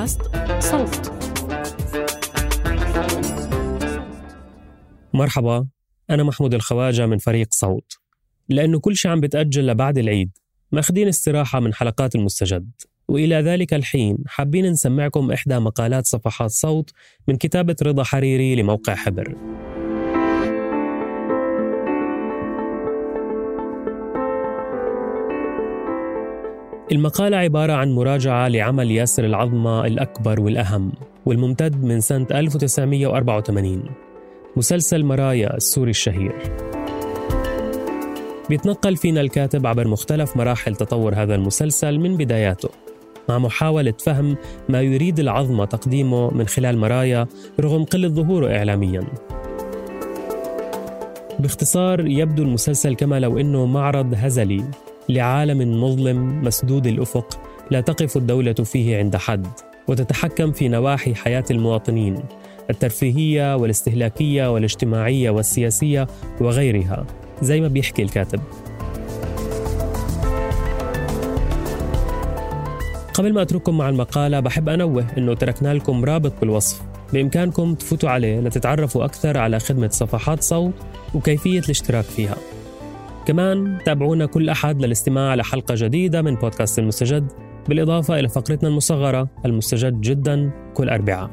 بودكاست صوت. مرحبا أنا محمود الخواجة من فريق صوت. لأنه كل شيء عم بتأجل لبعد العيد. ماخدين استراحة من حلقات المستجد. وإلى ذلك الحين حابين نسمعكم إحدى مقالات صفحات صوت من كتابة رضا حريري لموقع حبر. المقالة عبارة عن مراجعة لعمل ياسر العظمة الأكبر والأهم والممتد من سنة 1984 مسلسل مرايا السوري الشهير. بيتنقل فينا الكاتب عبر مختلف مراحل تطور هذا المسلسل من بداياته مع محاولة فهم ما يريد العظمة تقديمه من خلال مرايا رغم قلة ظهوره إعلامياً. باختصار يبدو المسلسل كما لو إنه معرض هزلي. لعالم مظلم مسدود الأفق لا تقف الدولة فيه عند حد وتتحكم في نواحي حياة المواطنين الترفيهية والاستهلاكية والاجتماعية والسياسية وغيرها زي ما بيحكي الكاتب. قبل ما أترككم مع المقالة بحب أنوه إنه تركنا لكم رابط بالوصف. بإمكانكم تفوتوا عليه لتتعرفوا أكثر على خدمة صفحات صوت وكيفية الاشتراك فيها. كمان تابعونا كل أحد للاستماع لحلقة جديدة من بودكاست المستجد بالإضافة إلى فقرتنا المصغرة المستجد جدا كل أربعاء.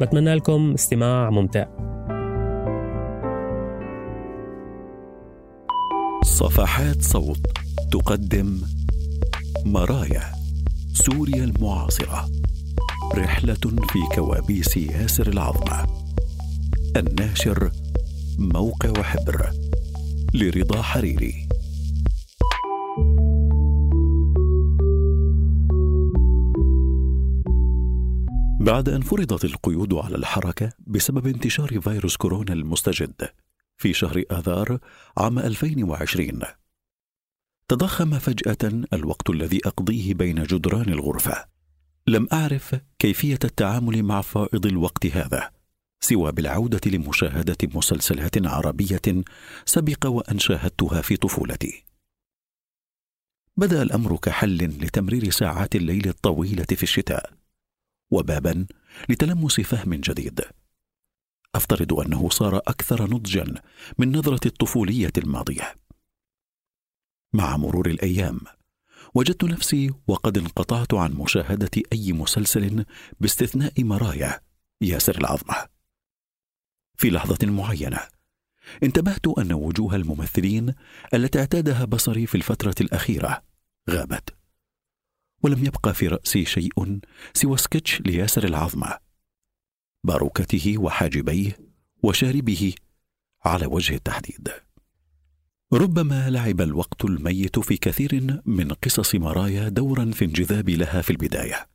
بتمنى لكم استماع ممتع. صفحات صوت تقدم مرايا سوريا المعاصرة. رحلة في كوابيس ياسر العظمة الناشر موقع حبر. لرضا حريري. بعد أن فرضت القيود على الحركة بسبب انتشار فيروس كورونا المستجد في شهر آذار عام 2020 تضخم فجأة الوقت الذي أقضيه بين جدران الغرفة. لم أعرف كيفية التعامل مع فائض الوقت هذا. سوى بالعودة لمشاهدة مسلسلات عربية سبق وأن شاهدتها في طفولتي. بدأ الأمر كحل لتمرير ساعات الليل الطويلة في الشتاء، وبابا لتلمس فهم جديد. أفترض أنه صار أكثر نضجا من نظرة الطفولية الماضية. مع مرور الأيام، وجدت نفسي وقد انقطعت عن مشاهدة أي مسلسل باستثناء مرايا ياسر العظمة في لحظة معينة. انتبهت أن وجوه الممثلين التي اعتادها بصري في الفترة الأخيرة غابت ولم يبقى في رأسي شيء سوى سكتش لياسر العظمة باروكته وحاجبيه وشاربه على وجه التحديد. ربما لعب الوقت الميت في كثير من قصص مرايا دورا في انجذابي لها في البداية.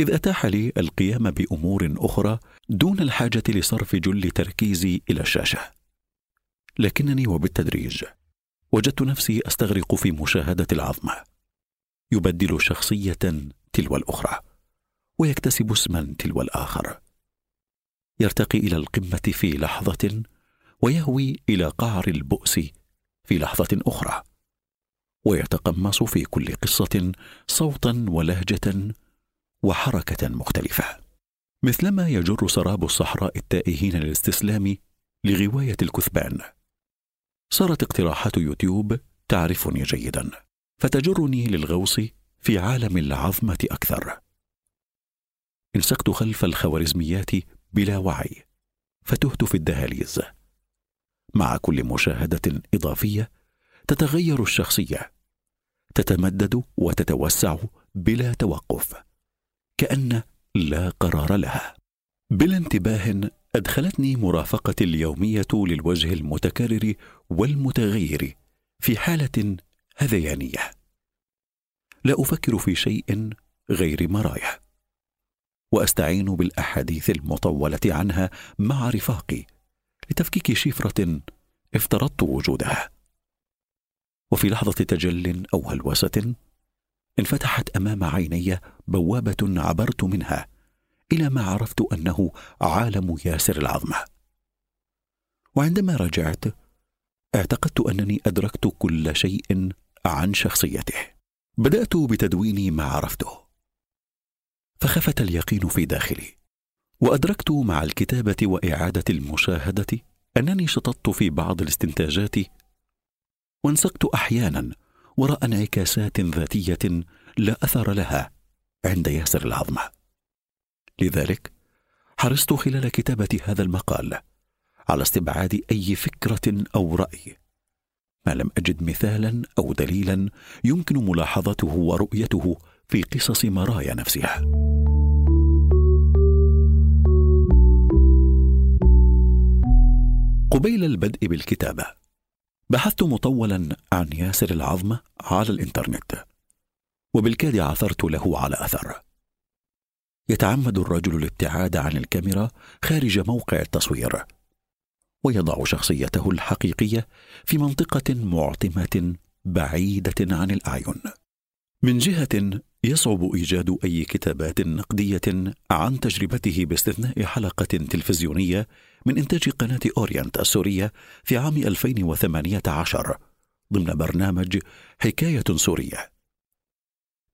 إذ أتاح لي القيام بأمور أخرى دون الحاجة لصرف جل تركيزي إلى الشاشة. لكنني وبالتدريج وجدت نفسي أستغرق في مشاهدة العظمة. يبدل شخصية تلو الأخرى، ويكتسب اسما تلو الآخر. يرتقي إلى القمة في لحظة، ويهوي إلى قعر البؤس في لحظة أخرى. ويتقمص في كل قصة صوتا ولهجة وحركة مختلفة مثلما يجر سراب الصحراء التائهين للاستسلام لغواية الكثبان. صارت اقتراحات يوتيوب تعرفني جيدا فتجرني للغوص في عالم العظمة أكثر. انسقت خلف الخوارزميات بلا وعي فتهت في الدهاليز. مع كل مشاهدة إضافية تتغير الشخصية تتمدد وتتوسع بلا توقف كأن لا قرار لها. بلا انتباه أدخلتني مرافقتي اليومية للوجه المتكرر والمتغير في حالة هذيانية. لا أفكر في شيء غير مرايا وأستعين بالأحاديث المطولة عنها مع رفاقي لتفكيك شفرة افترضت وجودها. وفي لحظة تجل أو هلوسة انفتحت أمام عيني بوابة عبرت منها إلى ما عرفت أنه عالم ياسر العظمة. وعندما رجعت اعتقدت أنني أدركت كل شيء عن شخصيته. بدأت بتدوين ما عرفته. فخفت اليقين في داخلي وأدركت مع الكتابة وإعادة المشاهدة أنني شططت في بعض الاستنتاجات وانسقت أحيانا وراء انعكاسات ذاتية لا أثر لها عند ياسر العظمة. لذلك حرصت خلال كتابة هذا المقال على استبعاد أي فكرة أو رأي. ما لم أجد مثالا أو دليلا يمكن ملاحظته ورؤيته في قصص مرايا نفسها. قبيل البدء بالكتابة بحثت مطولا عن ياسر العظمة على الإنترنت وبالكاد عثرت له على أثر. يتعمد الرجل الابتعاد عن الكاميرا خارج موقع التصوير ويضع شخصيته الحقيقية في منطقة معتمة بعيدة عن الأعين. من جهة يصعب إيجاد أي كتابات نقدية عن تجربته باستثناء حلقة تلفزيونية من إنتاج قناة أورينت السورية في عام 2018 ضمن برنامج حكاية سورية.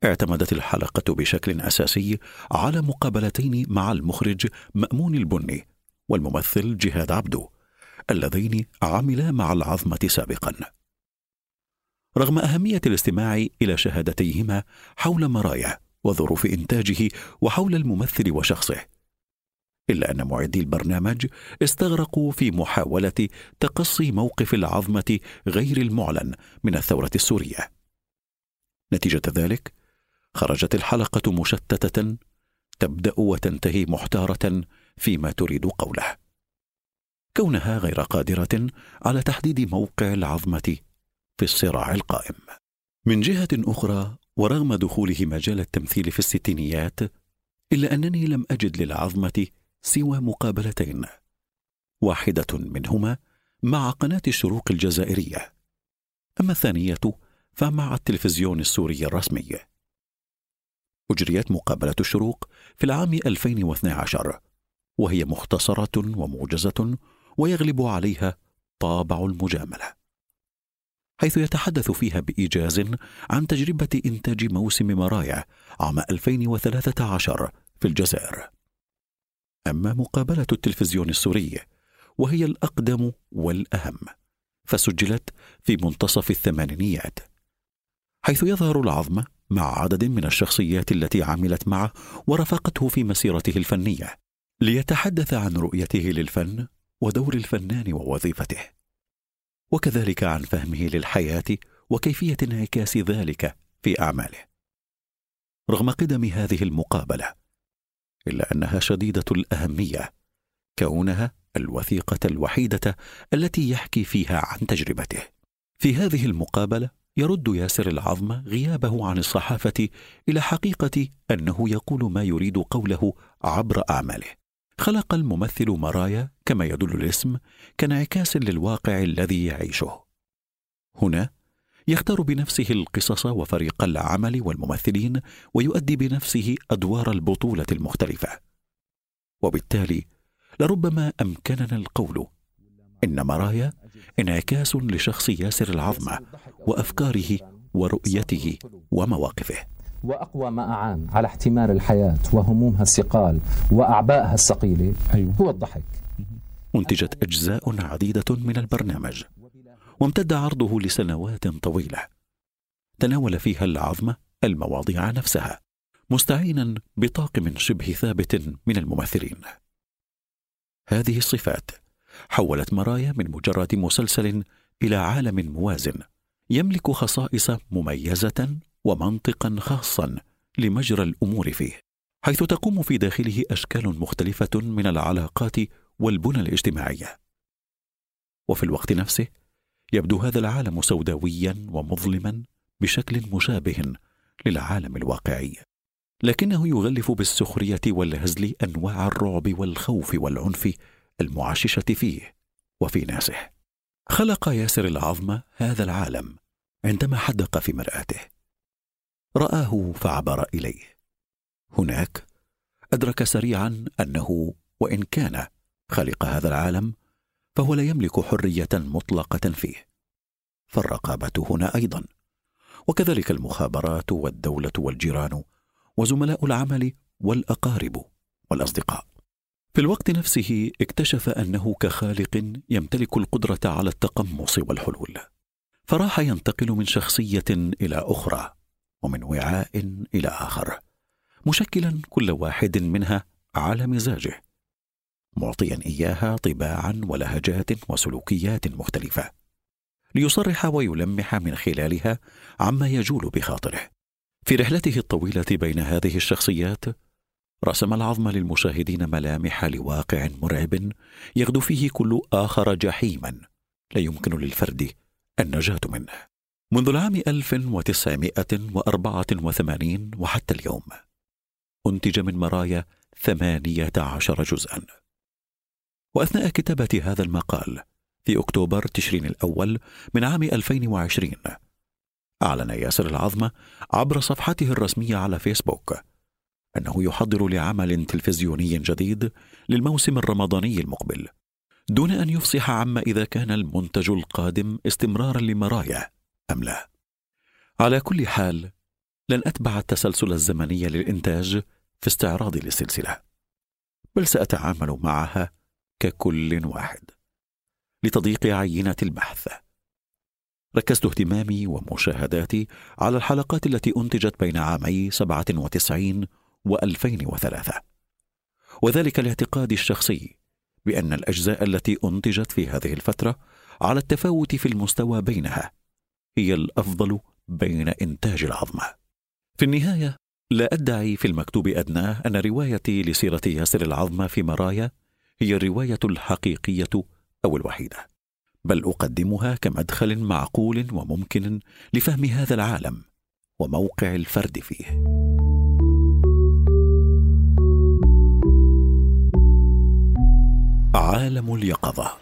اعتمدت الحلقة بشكل أساسي على مقابلتين مع المخرج مأمون البني والممثل جهاد عبدو اللذين عملا مع العظمة سابقا. رغم أهمية الاستماع إلى شهادتيهما حول مرايا وظروف إنتاجه وحول الممثل وشخصه إلا أن معدي البرنامج استغرقوا في محاولة تقصي موقف العظمة غير المعلن من الثورة السورية. نتيجة ذلك خرجت الحلقة مشتتة تبدأ وتنتهي محتارة فيما تريد قوله. كونها غير قادرة على تحديد موقع العظمة في الصراع القائم. من جهة أخرى ورغم دخوله مجال التمثيل في الستينيات إلا أنني لم أجد للعظمة سوى مقابلتين. واحدة منهما مع قناة الشروق الجزائرية. أما الثانية فمع التلفزيون السوري الرسمي. أجريت مقابلة الشروق في العام 2012 وهي مختصرة وموجزة ويغلب عليها طابع المجاملة حيث يتحدث فيها بإيجاز عن تجربة إنتاج موسم مرايا عام 2013 في الجزائر. أما مقابلة التلفزيون السوري وهي الأقدم والأهم فسجلت في منتصف الثمانينيات حيث يظهر العظم مع عدد من الشخصيات التي عملت معه ورافقته في مسيرته الفنية ليتحدث عن رؤيته للفن ودور الفنان ووظيفته وكذلك عن فهمه للحياة وكيفية انعكاس ذلك في أعماله. رغم قدم هذه المقابلة إلا أنها شديدة الأهمية كونها الوثيقة الوحيدة التي يحكي فيها عن تجربته. في هذه المقابلة يرد ياسر العظم غيابه عن الصحافة إلى حقيقة أنه يقول ما يريد قوله عبر اعماله خلق الممثل مرايا كما يدل الاسم كانعكاس للواقع الذي يعيشه. هنا يختار بنفسه القصص وفريق العمل والممثلين ويؤدي بنفسه أدوار البطولة المختلفة. وبالتالي لربما أمكننا القول إن مرايا انعكاس لشخص ياسر العظمة وأفكاره ورؤيته ومواقفه. وأقوى ما أعان على احتمال الحياة وهمومها الثقال وأعبائها الثقيلة أيوة. هو الضحك. انتجت أجزاء عديدة من البرنامج. وامتد عرضه لسنوات طويلة. تناول فيها العظم المواضيع نفسها مستعينا بطاقم شبه ثابت من الممثلين. هذه الصفات حولت مرايا من مجرد مسلسل إلى عالم موازن يملك خصائص مميزة ومنطقا خاصا لمجرى الأمور فيه حيث تقوم في داخله أشكال مختلفة من العلاقات والبنى الاجتماعية. وفي الوقت نفسه يبدو هذا العالم سوداويا ومظلما بشكل مشابه للعالم الواقعي. لكنه يغلف بالسخرية والهزل أنواع الرعب والخوف والعنف المعششة فيه وفي ناسه. خلق ياسر العظم هذا العالم عندما حدق في مرآته. رآه فعبر إليه. هناك أدرك سريعا أنه وإن كان خلق هذا العالم فهو لا يملك حرية مطلقة فيه. فالرقابة هنا أيضا. وكذلك المخابرات والدولة والجيران وزملاء العمل والأقارب والأصدقاء. في الوقت نفسه اكتشف أنه كخالق يمتلك القدرة على التقمص والحلول. فراح ينتقل من شخصية إلى أخرى ومن وعاء إلى آخر مشكلا كل واحد منها على مزاجه. معطيا إياها طباعا ولهجات وسلوكيات مختلفة ليصرح ويلمح من خلالها عما يجول بخاطره. في رحلته الطويلة بين هذه الشخصيات رسم العظم للمشاهدين ملامح لواقع مرعب يغدو فيه كل آخر جحيما لا يمكن للفرد النجاة منه. منذ العام 1984 وحتى اليوم أنتج من مرايا ثمانية عشر جزءا. وأثناء كتابة هذا المقال في أكتوبر تشرين الأول من عام 2020 أعلن ياسر العظمة عبر صفحته الرسمية على فيسبوك أنه يحضر لعمل تلفزيوني جديد للموسم الرمضاني المقبل دون أن يفصح عما إذا كان المنتج القادم استمرارا لمرايا أم لا؟ على كل حال لن أتبع التسلسل الزمني للإنتاج في استعراضي للسلسلة بل سأتعامل معها ككل واحد لتضييق عينة البحث ركزت اهتمامي ومشاهداتي على الحلقات التي أنتجت بين عامي 97 و2003 وذلك لاعتقادي الشخصي بأن الأجزاء التي أنتجت في هذه الفترة على التفاوت في المستوى بينها هي الأفضل بين إنتاج العظمة. في النهاية لا أدعي في المكتوب أدناه أن روايتي لسيرة ياسر العظمة في مرايا هي الرواية الحقيقية أو الوحيدة، بل أقدمها كمدخل معقول وممكن لفهم هذا العالم وموقع الفرد فيه. عالم اليقظة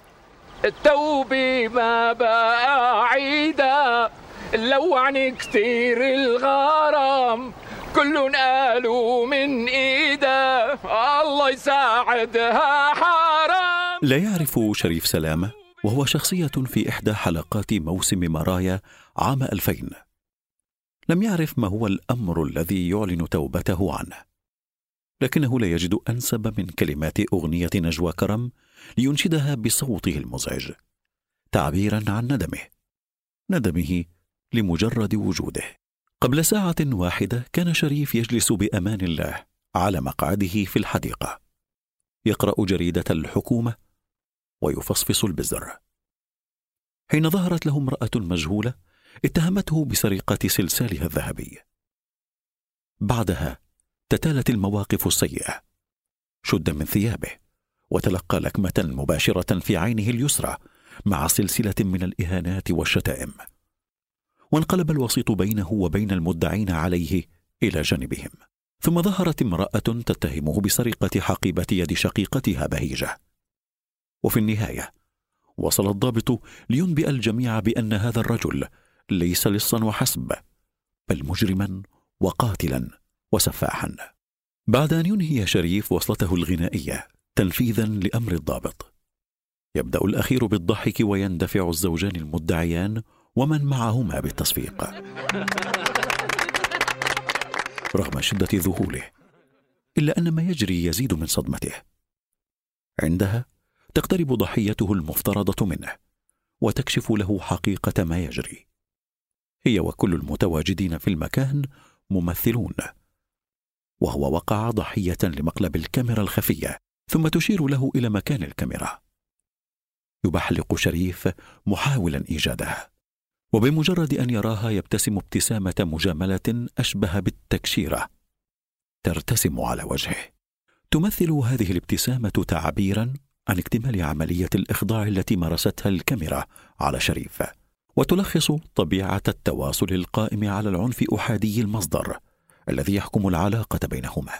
التوبة ما بقى عيدا لو عن كتير الغرام كلن قالوا من ايدا الله يساعدها حرام. لا يعرف شريف سلامة وهو شخصية في إحدى حلقات موسم مرايا عام 2000 لم يعرف ما هو الأمر الذي يعلن توبته عنه. لكنه لا يجد أنسب من كلمات أغنية نجوى كرم لينشدها بصوته المزعج تعبيرا عن ندمه ندمه لمجرد وجوده. قبل ساعة واحدة كان شريف يجلس بأمان الله على مقعده في الحديقة. يقرأ جريدة الحكومة ويفصفص البزر. حين ظهرت له امرأة مجهولة اتهمته بسرقة سلسالها الذهبي. بعدها تتالت المواقف السيئة. شد من ثيابه وتلقى لكمة مباشرة في عينه اليسرى مع سلسلة من الإهانات والشتائم. وانقلب الوسيط بينه وبين المدعين عليه إلى جانبهم. ثم ظهرت امرأة تتهمه بسرقة حقيبة يد شقيقتها بهيجة. وفي النهاية وصل الضابط لينبئ الجميع بأن هذا الرجل ليس لصا وحسب بل مجرما وقاتلا وسفاحا. بعد أن ينهي شريف وصلته الغنائية تنفيذا لأمر الضابط يبدأ الأخير بالضحك ويندفع الزوجان المدعيان ومن معهما بالتصفيق. رغم شدة ذهوله إلا أن ما يجري يزيد من صدمته. عندها تقترب ضحيته المفترضة منه وتكشف له حقيقة ما يجري. هي وكل المتواجدين في المكان ممثلون وهو وقع ضحية لمقلب الكاميرا الخفية ثم تشير له إلى مكان الكاميرا. يبحلق شريف محاولا إيجادها وبمجرد أن يراها يبتسم ابتسامة مجاملة أشبه بالتكشيرة. ترتسم على وجهه. تمثل هذه الابتسامة تعبيرا عن اكتمال عملية الإخضاع التي مارستها الكاميرا على شريف. وتلخص طبيعة التواصل القائم على العنف أحادي المصدر الذي يحكم العلاقة بينهما.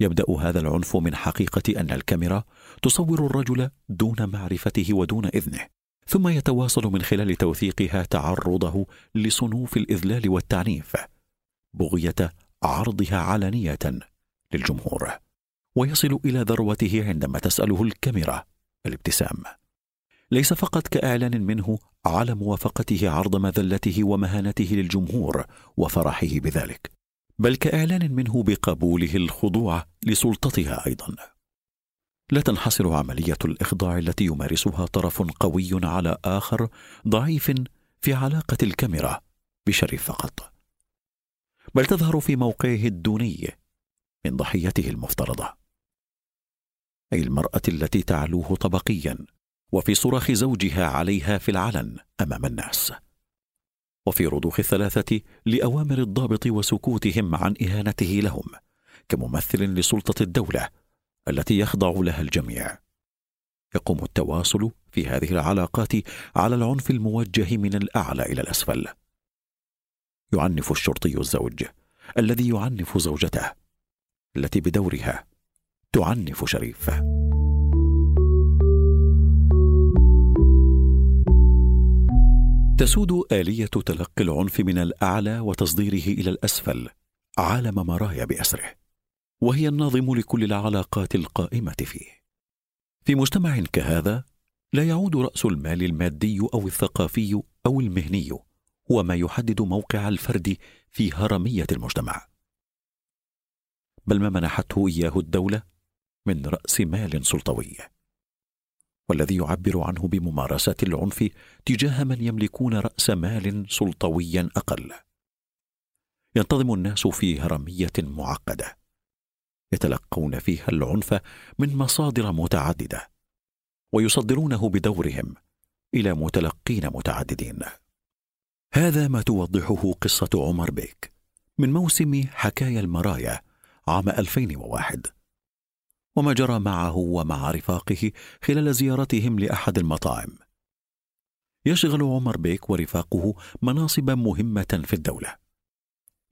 يبدأ هذا العنف من حقيقة أن الكاميرا تصور الرجل دون معرفته ودون إذنه. ثم يتواصل من خلال توثيقها تعرضه لصنوف الإذلال والتعنيف بغية عرضها علانيه للجمهور ويصل إلى ذروته عندما تسأله الكاميرا الابتسام. ليس فقط كإعلان منه على موافقته عرض مذلته ومهانته للجمهور وفرحه بذلك بل كإعلان منه بقبوله الخضوع لسلطتها أيضا. لا تنحصر عملية الإخضاع التي يمارسها طرف قوي على آخر ضعيف في علاقة الكاميرا بشريف فقط. بل تظهر في موقعه الدوني من ضحيته المفترضة. أي المرأة التي تعلوه طبقيا وفي صراخ زوجها عليها في العلن أمام الناس. وفي رضوخ الثلاثة لأوامر الضابط وسكوتهم عن إهانته لهم كممثل لسلطة الدولة التي يخضع لها الجميع. يقوم التواصل في هذه العلاقات على العنف الموجه من الأعلى إلى الأسفل. يعنف الشرطي الزوج الذي يعنف زوجته التي بدورها تعنف شريف تسود آلية تلقي العنف من الأعلى وتصديره إلى الأسفل عالم مرايا بأسره. وهي الناظم لكل العلاقات القائمة فيه. في مجتمع كهذا لا يعود رأس المال المادي أو الثقافي أو المهني هو ما يحدد موقع الفرد في هرمية المجتمع. بل ما منحته إياه الدولة من رأس مال سلطوي والذي يعبر عنه بممارسات العنف تجاه من يملكون رأس مال سلطويا أقل. ينتظم الناس في هرمية معقدة. يتلقون فيها العنف من مصادر متعددة ويصدرونه بدورهم إلى متلقين متعددين. هذا ما توضحه قصة عمر بيك من موسم حكايا المرايا عام 2001 وما جرى معه ومع رفاقه خلال زيارتهم لأحد المطاعم. يشغل عمر بيك ورفاقه مناصب مهمة في الدولة.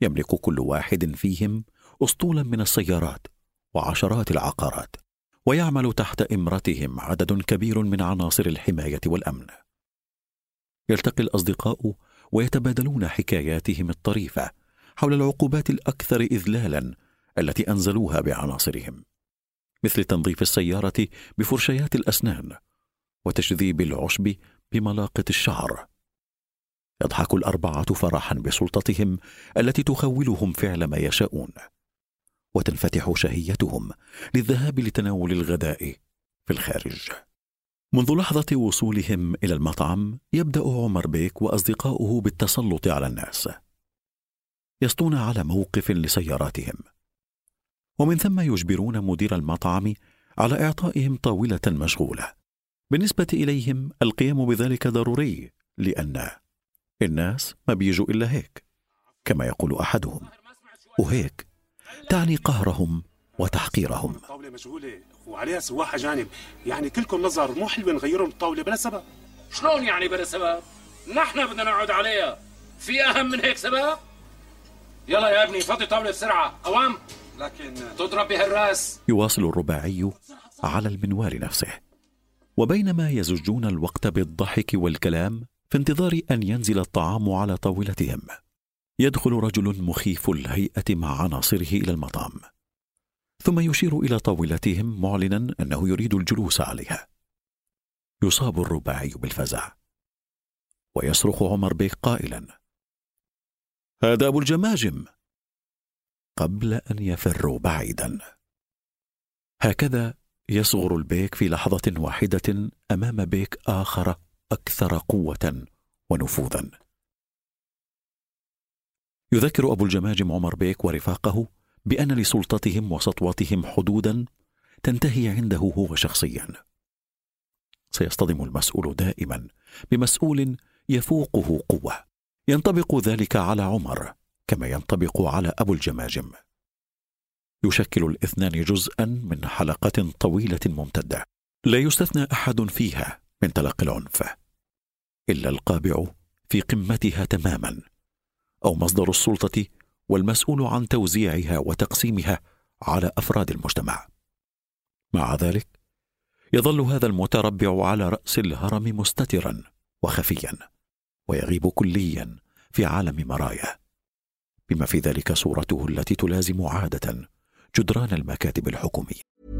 يملك كل واحد فيهم اسطولا من السيارات وعشرات العقارات ويعمل تحت إمرتهم عدد كبير من عناصر الحماية والأمن. يلتقي الأصدقاء ويتبادلون حكاياتهم الطريفة حول العقوبات الأكثر اذلالا التي أنزلوها بعناصرهم مثل تنظيف السيارة بفرشيات الأسنان وتشذيب العشب بملاقط الشعر. يضحك الأربعة فرحا بسلطتهم التي تخولهم فعل ما يشاءون. وتنفتح شهيتهم للذهاب لتناول الغداء في الخارج. منذ لحظة وصولهم إلى المطعم يبدأ عمر بيك وأصدقاؤه بالتسلط على الناس. يسطون على موقف لسياراتهم. ومن ثم يجبرون مدير المطعم على إعطائهم طاولة مشغولة. بالنسبة إليهم القيام بذلك ضروري لأن الناس ما بيجوا إلا هيك كما يقول أحدهم. وهيك تعني قهرهم وتحقيرهم. الطاوله مشغوله وعليها سواح اجانب يعني كلكم نظر مو حلو نغيرهم الطاولة بلا سبب. شلون يعني بلا سبب؟ نحن بدنا نقعد عليها. في أهم من هيك سبب؟ يلا يا ابني فضي طاولة بسرعة. قوام. لكن تضرب بها الراس يواصل الرباعي على المنوال نفسه. وبينما يزجون الوقت بالضحك والكلام في انتظار أن ينزل الطعام على طاولتهم. يدخل رجل مخيف الهيئة مع عناصره إلى المطعم ثم يشير إلى طاولتهم معلنا أنه يريد الجلوس عليها. يصاب الرباعي بالفزع. ويصرخ عمر بيك قائلا هذا أبو الجماجم. قبل أن يفروا بعيدا. هكذا يصغر البيك في لحظة واحدة أمام بيك آخر أكثر قوة ونفوذا. يذكر أبو الجماجم عمر بيك ورفاقه بأن لسلطتهم وسطوتهم حدودا تنتهي عنده هو شخصيا. سيصطدم المسؤول دائما بمسؤول يفوقه قوة. ينطبق ذلك على عمر كما ينطبق على أبو الجماجم. يشكل الاثنان جزءا من حلقة طويلة ممتدة لا يستثنى أحد فيها من تلقي العنف إلا القابع في قمتها تماما. أو مصدر السلطة والمسؤول عن توزيعها وتقسيمها على أفراد المجتمع. مع ذلك يظل هذا المتربع على رأس الهرم مستترا وخفيا ويغيب كليا في عالم مرايا. بما في ذلك صورته التي تلازم عادة جدران المكاتب الحكومية.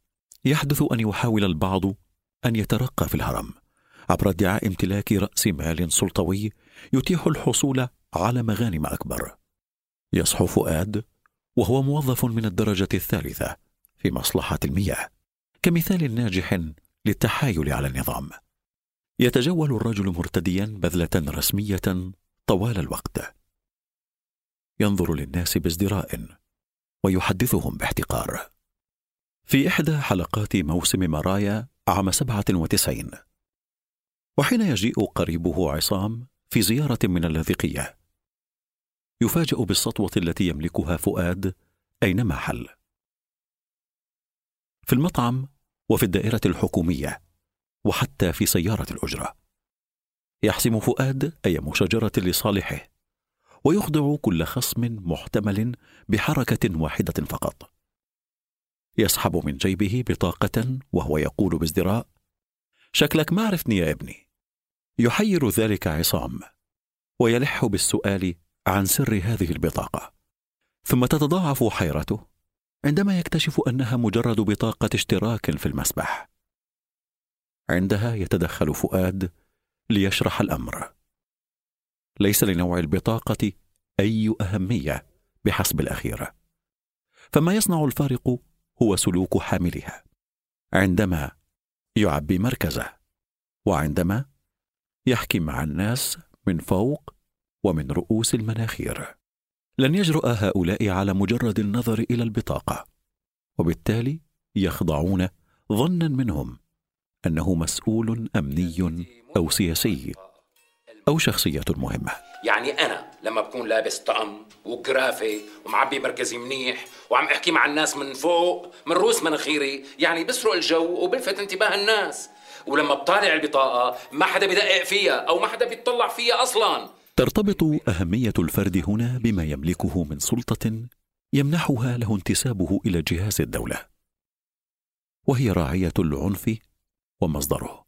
يحدث أن يحاول البعض أن يترقى في الهرم. عبر ادعاء امتلاك رأس مال سلطوي يتيح الحصول على مغانم أكبر. يصحو فؤاد وهو موظف من الدرجة الثالثة في مصلحة المياه كمثال ناجح للتحايل على النظام. يتجول الرجل مرتديا بذلة رسمية طوال الوقت. ينظر للناس بازدراء ويحدثهم باحتقار. في إحدى حلقات موسم مرايا عام 97 وحين يجيء قريبه عصام في زيارة من اللاذقية يفاجأ بالسطوة التي يملكها فؤاد أينما حل. في المطعم وفي الدائرة الحكومية وحتى في سيارة الأجرة. يحسم فؤاد أي مشاجرة لصالحه ويخضع كل خصم محتمل بحركة واحدة فقط. يسحب من جيبه بطاقة وهو يقول بازدراء شكلك ما عرفتني يا ابني. يحير ذلك عصام ويلح بالسؤال عن سر هذه البطاقة. ثم تتضاعف حيرته عندما يكتشف أنها مجرد بطاقة اشتراك في المسبح. عندها يتدخل فؤاد ليشرح الأمر. ليس لنوع البطاقة أي أهمية بحسب الأخيرة فما يصنع الفارق هو سلوك حاملها. عندما يعبي مركزه وعندما يحكي مع الناس من فوق ومن رؤوس المناخير. لن يجرؤ هؤلاء على مجرد النظر إلى البطاقة وبالتالي يخضعون ظنا منهم أنه مسؤول أمني أو سياسي. أو شخصية مهمة. يعني أنا لما بكون لابس طقم وجرافي ومعبي مركزي منيح وعم أحكي مع الناس من فوق من روس مناخيري يعني بسرق الجو وبلفت انتباه الناس. ولما بطالع البطاقة ما حدا بدقق فيها أو ما حدا بيطلع فيها أصلا. ترتبط أهمية الفرد هنا بما يملكه من سلطة يمنحها له انتسابه إلى جهاز الدولة وهي راعية العنف ومصدره.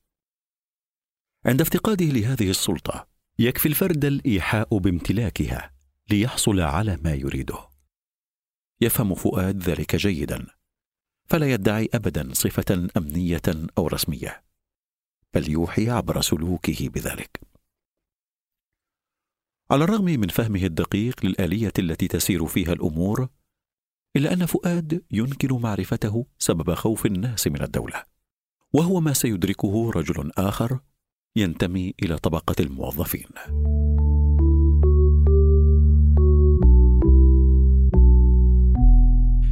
عند افتقاده لهذه السلطة يكفي الفرد الإيحاء بامتلاكها ليحصل على ما يريده. يفهم فؤاد ذلك جيدا فلا يدعي ابدا صفة أمنية أو رسمية بل يوحي عبر سلوكه بذلك. على الرغم من فهمه الدقيق للآلية التي تسير فيها الأمور إلا أن فؤاد ينكر معرفته سبب خوف الناس من الدولة وهو ما سيدركه رجل آخر ينتمي إلى طبقة الموظفين.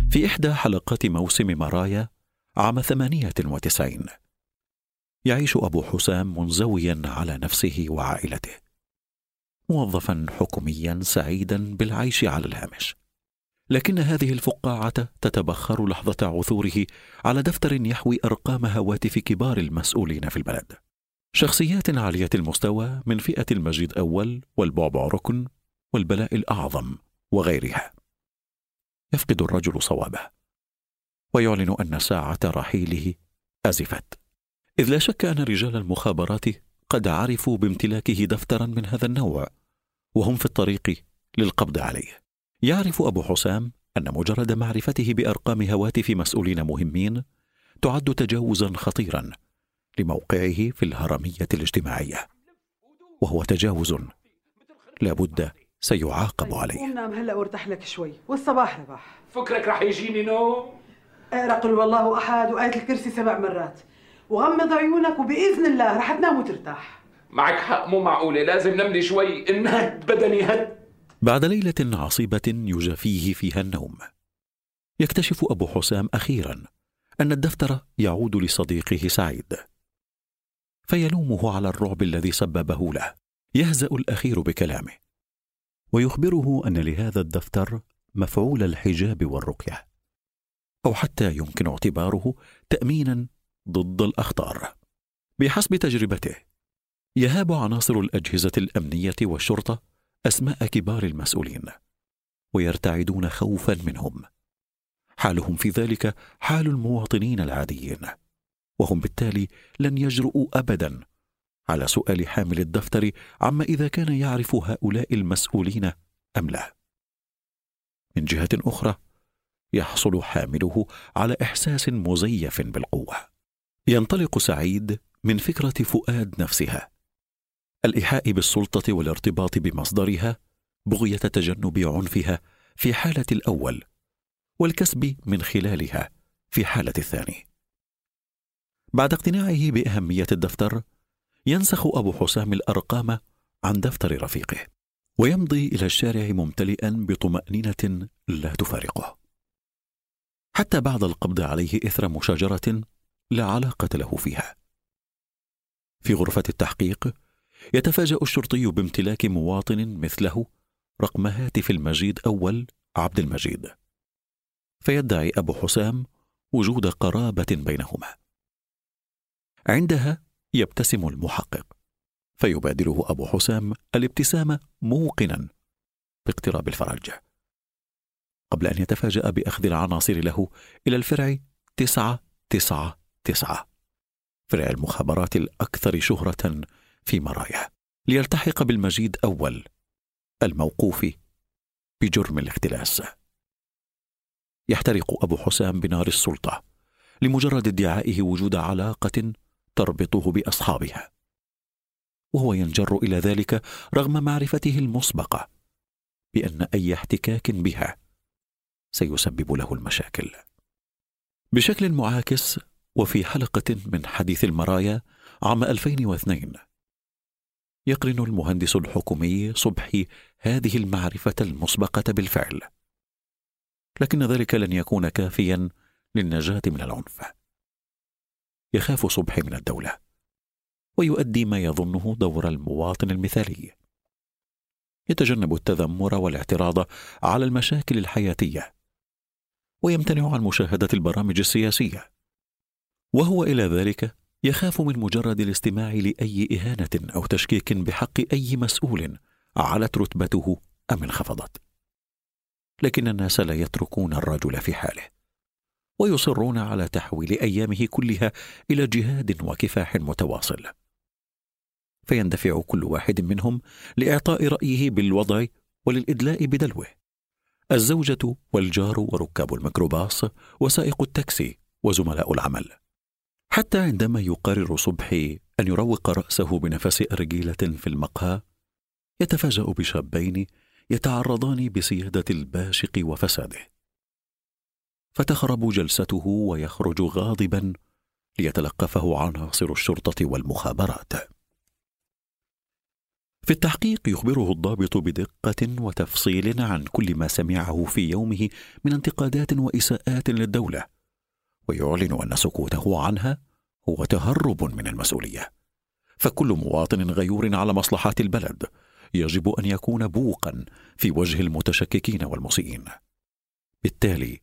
في إحدى حلقات موسم مرايا عام ثمانية وتسعين يعيش أبو حسام منزويا على نفسه وعائلته موظفا حكوميا سعيدا بالعيش على الهامش. لكن هذه الفقاعة تتبخر لحظة عثوره على دفتر يحوي أرقام هواتف كبار المسؤولين في البلد. شخصيات عالية المستوى من فئة المجيد أول والبعبع ركن والبلاء الأعظم وغيرها. يفقد الرجل صوابه ويعلن أن ساعة رحيله أزفت. إذ لا شك أن رجال المخابرات قد عرفوا بامتلاكه دفترا من هذا النوع وهم في الطريق للقبض عليه. يعرف أبو حسام أن مجرد معرفته بأرقام هواتف مسؤولين مهمين تعد تجاوزا خطيرا لموقعه في الهرمية الاجتماعية وهو تجاوز لا بد سيعاقب عليه. قوم نام هلا وارتاح لك شوي والصباح رباح. فكرك رح يجيني نوم اقرا قل والله أحد وايه الكرسي سبع مرات. وغمض عيونك وبإذن الله رح تنام وترتاح. معك حق مو معقولة لازم نملي شوي. انهد بدني هد. بعد ليلة عصيبة يجافيه فيها النوم يكتشف أبو حسام أخيرا أن الدفتر يعود لصديقه سعيد. فيلومه على الرعب الذي سببه له. يهزأ الأخير بكلامه. ويخبره أن لهذا الدفتر مفعول الحجاب والرقية. أو حتى يمكن اعتباره تأمينا ضد الأخطار. بحسب تجربته يهاب عناصر الأجهزة الأمنية والشرطة أسماء كبار المسؤولين ويرتعدون خوفا منهم. حالهم في ذلك حال المواطنين العاديين. وهم بالتالي لن يجرؤوا ابدا. على سؤال حامل الدفتر عما إذا كان يعرف هؤلاء المسؤولين أم لا؟ من جهة أخرى يحصل حامله على إحساس مزيف بالقوة. ينطلق سعيد من فكرة فؤاد نفسها. الإيحاء بالسلطة والارتباط بمصدرها بغية تجنب عنفها في حالة الأول والكسب من خلالها في حالة الثاني. بعد اقتناعه بأهمية الدفتر ينسخ أبو حسام الأرقام عن دفتر رفيقه ويمضي إلى الشارع ممتلئا بطمأنينة لا تفارقه. حتى بعد القبض عليه إثر مشاجرة لا علاقة له فيها. في غرفة التحقيق يتفاجأ الشرطي بامتلاك مواطن مثله رقم هاتف المجيد أول عبد المجيد. فيدعي أبو حسام وجود قرابة بينهما. عندها يبتسم المحقق فيبادره أبو حسام الابتسامه موقنا باقتراب الفرج قبل أن يتفاجأ بأخذ العناصر له إلى الفرع تسعة تسعة تسعة فرع المخابرات الأكثر شهرة في مرايا ليلتحق بالمجيد أول الموقوف بجرم الاختلاس. يحترق أبو حسام بنار السلطة لمجرد ادعائه وجود علاقة تربطه بأصحابها. وهو ينجر إلى ذلك رغم معرفته المسبقة بأن أي احتكاك بها سيسبب له المشاكل. بشكل معاكس وفي حلقة من حديث المرايا عام 2002 يقرن المهندس الحكومي صبحي هذه المعرفة المسبقة بالفعل لكن ذلك لن يكون كافيا للنجاة من العنف. يخاف صبحي من الدولة ويؤدي ما يظنه دور المواطن المثالي. يتجنب التذمر والاعتراض على المشاكل الحياتية ويمتنع عن مشاهدة البرامج السياسية. وهو إلى ذلك يخاف من مجرد الاستماع لأي إهانة أو تشكيك بحق أي مسؤول علت رتبته أم انخفضت. لكن الناس لا يتركون الرجل في حاله. ويصرون على تحويل أيامه كلها إلى جهاد وكفاح متواصل. فيندفع كل واحد منهم لإعطاء رأيه بالوضع وللإدلاء بدلوه. الزوجة والجار وركاب الميكروباص وسائق التاكسي وزملاء العمل. حتى عندما يقرر صبحي أن يروق رأسه بنفس أرجيلة في المقهى يتفاجأ بشابين يتعرضان بسيادة الباشق وفساده. فتخرب جلسته ويخرج غاضبا ليتلقفه عناصر الشرطة والمخابرات. في التحقيق يخبره الضابط بدقة وتفصيل عن كل ما سمعه في يومه من انتقادات وإساءات للدولة ويعلن أن سكوته عنها هو تهرب من المسؤولية. فكل مواطن غيور على مصلحات البلد يجب أن يكون بوقا في وجه المتشككين والمسيئين. بالتالي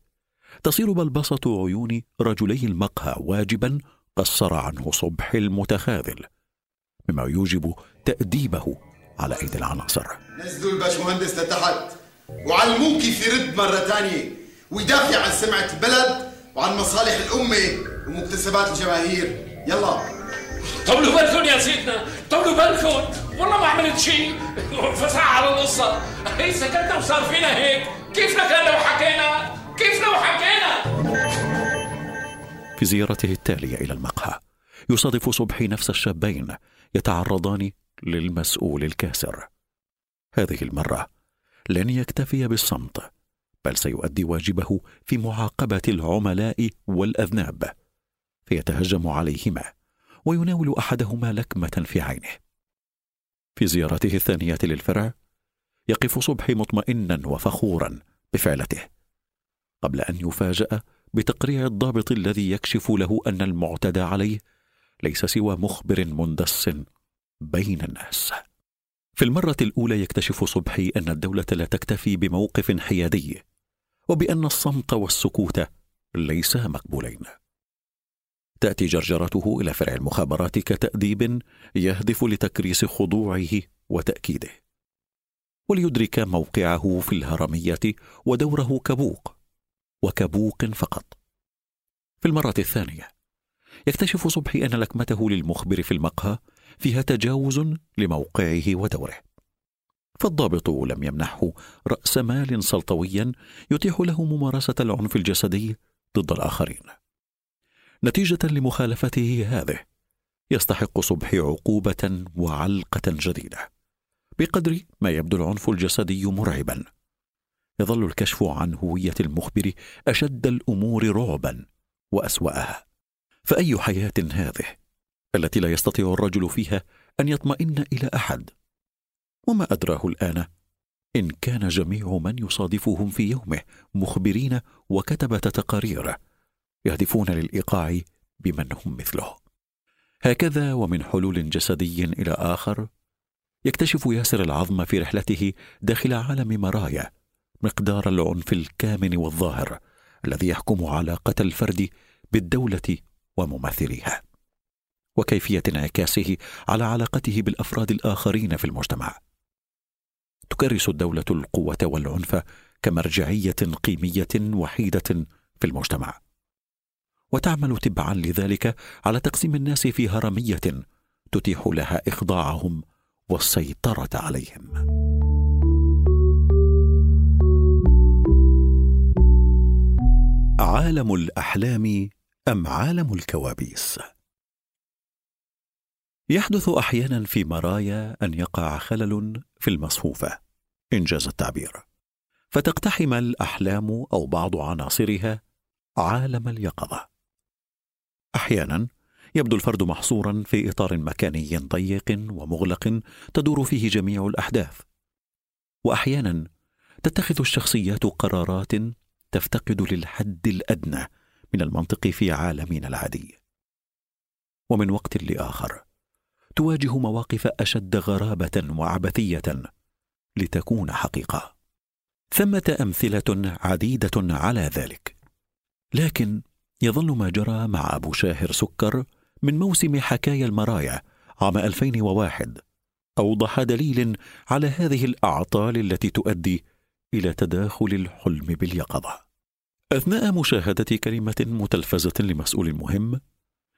تصير بلبصة عيون رجلي المقهى واجبا قصر عنه صبح المتخاذل مما يوجب تأديبه على أيدي العناصر. نزلوا الباشمهندس لتحت وعلموه كيف يرد مرة ثانية ويدافع عن سمعة البلد وعن مصالح الأمة ومكتسبات الجماهير. يلا. طولوا بالكم يا سيدنا. طولوا بالكم والله ما عملت شيء. فسع على القصة. هي سكتنا وصار فينا هيك. كيفنا كان لو حكينا؟ في زيارته التالية إلى المقهى. يصادف صبحي نفس الشابين يتعرضان للمسؤول الكاسر. هذه المرة لن يكتفي بالصمت بل سيؤدي واجبه في معاقبة العملاء والأذناب. فيتهجم عليهما ويناول أحدهما لكمة في عينه. في زيارته الثانية للفرع يقف صبحي مطمئنا وفخورا بفعلته. قبل أن يفاجأ بتقريع الضابط الذي يكشف له أن المعتدى عليه ليس سوى مخبر مندس بين الناس. في المرة الأولى يكتشف صبحي أن الدولة لا تكتفي بموقف حيادي وبأن الصمت والسكوت ليسا مقبولين. تأتي جرجرته إلى فرع المخابرات كتأديب يهدف لتكريس خضوعه وتأكيده وليدرك موقعه في الهرمية ودوره كبوق. وكبوق فقط. في المرة الثانية يكتشف صبحي أن لكمته للمخبر في المقهى فيها تجاوز لموقعه ودوره. فالضابط لم يمنحه رأس مال سلطويا يتيح له ممارسة العنف الجسدي ضد الآخرين. نتيجة لمخالفته هذه يستحق صبحي عقوبة وعلقة جديدة بقدر ما يبدو العنف الجسدي مرعبا. يظل الكشف عن هوية المخبر أشد الأمور رعبا وأسوأها. فأي حياة هذه التي لا يستطيع الرجل فيها أن يطمئن إلى أحد؟ وما أدراه الآن؟ إن كان جميع من يصادفهم في يومه مخبرين وكتبة تقارير يهدفون للإيقاع بمن هم مثله. هكذا ومن حلول جسدي إلى آخر يكتشف ياسر العظم في رحلته داخل عالم مرايا مقدار العنف الكامن والظاهر الذي يحكم علاقة الفرد بالدولة وممثليها وكيفية انعكاسه على علاقته بالأفراد الآخرين في المجتمع. تكرس الدولة القوة والعنف كمرجعية قيمية وحيدة في المجتمع وتعمل تبعا لذلك على تقسيم الناس في هرمية تتيح لها إخضاعهم والسيطرة عليهم. عالم الأحلام أم عالم الكوابيس؟ يحدث أحيانا في مرايا أن يقع خلل في المصفوفة إنجاز التعبير. فتقتحم الأحلام أو بعض عناصرها عالم اليقظة. أحيانا يبدو الفرد محصورا في إطار مكاني ضيق ومغلق تدور فيه جميع الأحداث. وأحيانا تتخذ الشخصيات قرارات تفتقد للحد الأدنى من المنطق في عالمنا العادي. ومن وقت لآخر تواجه مواقف أشد غرابة وعبثية لتكون حقيقة. ثمة أمثلة عديدة على ذلك. لكن يظل ما جرى مع أبو شاهر سكر من موسم حكايا المرايا عام 2001 أوضح دليل على هذه الأعطال التي تؤدي إلى تداخل الحلم باليقظة. أثناء مشاهدة كلمة متلفزه لمسؤول مهم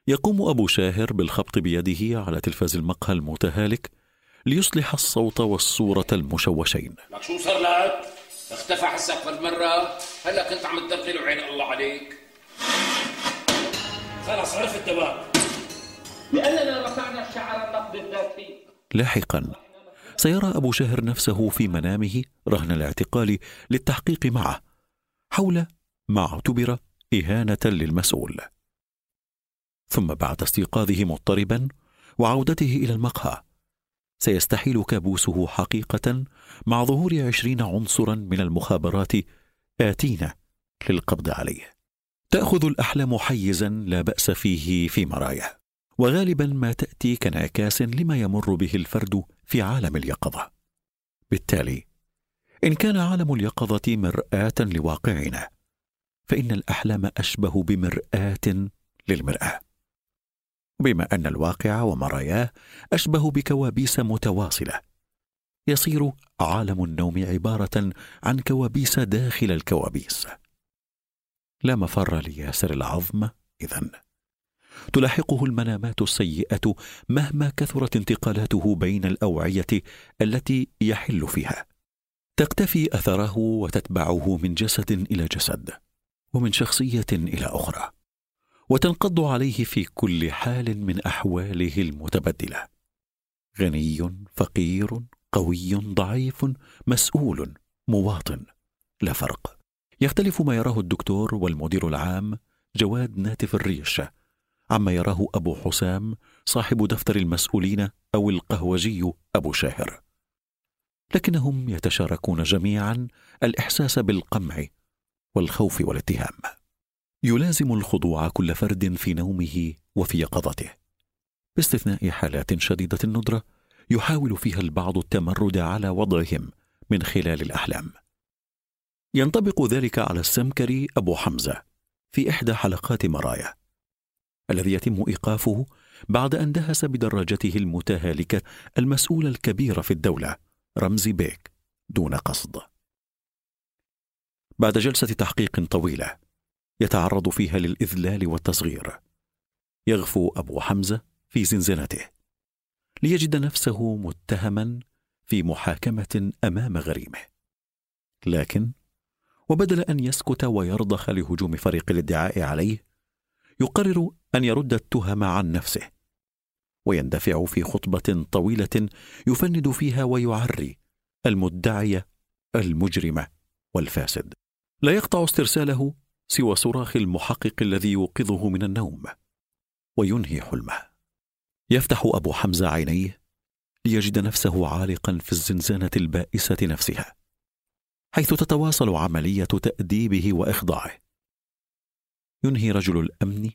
يقوم أبو شاهر بالخبط بيده على تلفاز المقهى المتهالك ليصلح الصوت والصورة المشوشين. لك شو صار لك؟ اختفى حسك قبل مرة. هلا كنت عم تدخل وعين الله عليك. خلص عرفت تمام لأننا رفعنا شعر النقد الذاتي. لاحقا سيرى أبو شاهر نفسه في منامه رهن الاعتقال للتحقيق معه حول ما اعتبر إهانة للمسؤول. ثم بعد استيقاظه مضطربا وعودته إلى المقهى سيستحيل كابوسه حقيقة مع ظهور عشرين عنصرا من المخابرات آتين للقبض عليه. تأخذ الأحلام حيزا لا بأس فيه في مرايا وغالبا ما تأتي كانعكاس لما يمر به الفرد في عالم اليقظة. بالتالي إن كان عالم اليقظة مرآة لواقعنا فإن الأحلام أشبه بمرآة للمرآة. بما أن الواقع ومراياه أشبه بكوابيس متواصلة يصير عالم النوم عبارة عن كوابيس داخل الكوابيس. لا مفر لياسر العظمة إذن. تلاحقه المنامات السيئة مهما كثرت انتقالاته بين الأوعية التي يحل فيها. تقتفي أثره وتتبعه من جسد إلى جسد ومن شخصية إلى أخرى وتنقض عليه في كل حال من أحواله المتبدلة. غني فقير قوي ضعيف مسؤول مواطن. لا فرق. يختلف ما يراه الدكتور والمدير العام جواد ناتف الريش عما يراه أبو حسام صاحب دفتر المسؤولين أو القهوجي أبو شاهر. لكنهم يتشاركون جميعا الإحساس بالقمع والخوف والاتهام. يلازم الخضوع كل فرد في نومه وفي يقظته باستثناء حالات شديدة الندرة يحاول فيها البعض التمرد على وضعهم من خلال الأحلام. ينطبق ذلك على السمكري أبو حمزة في إحدى حلقات مرايا. الذي يتم إيقافه بعد أن دهس بدراجته المتهالكة المسؤول الكبير في الدولة رمزي بيك دون قصد. بعد جلسة تحقيق طويلة يتعرض فيها للإذلال والتصغير. يغفو أبو حمزة في زنزانته ليجد نفسه متهما في محاكمة أمام غريمه. لكن وبدل أن يسكت ويرضخ لهجوم فريق الادعاء عليه يقرر أن يرد التهم عن نفسه ويندفع في خطبة طويلة يفند فيها ويعري المدعي المجرم والفاسد. لا يقطع استرساله سوى صراخ المحقق الذي يوقظه من النوم وينهي حلمه. يفتح أبو حمزة عينيه ليجد نفسه عالقا في الزنزانة البائسة نفسها حيث تتواصل عملية تأديبه وإخضاعه. ينهي رجل الأمن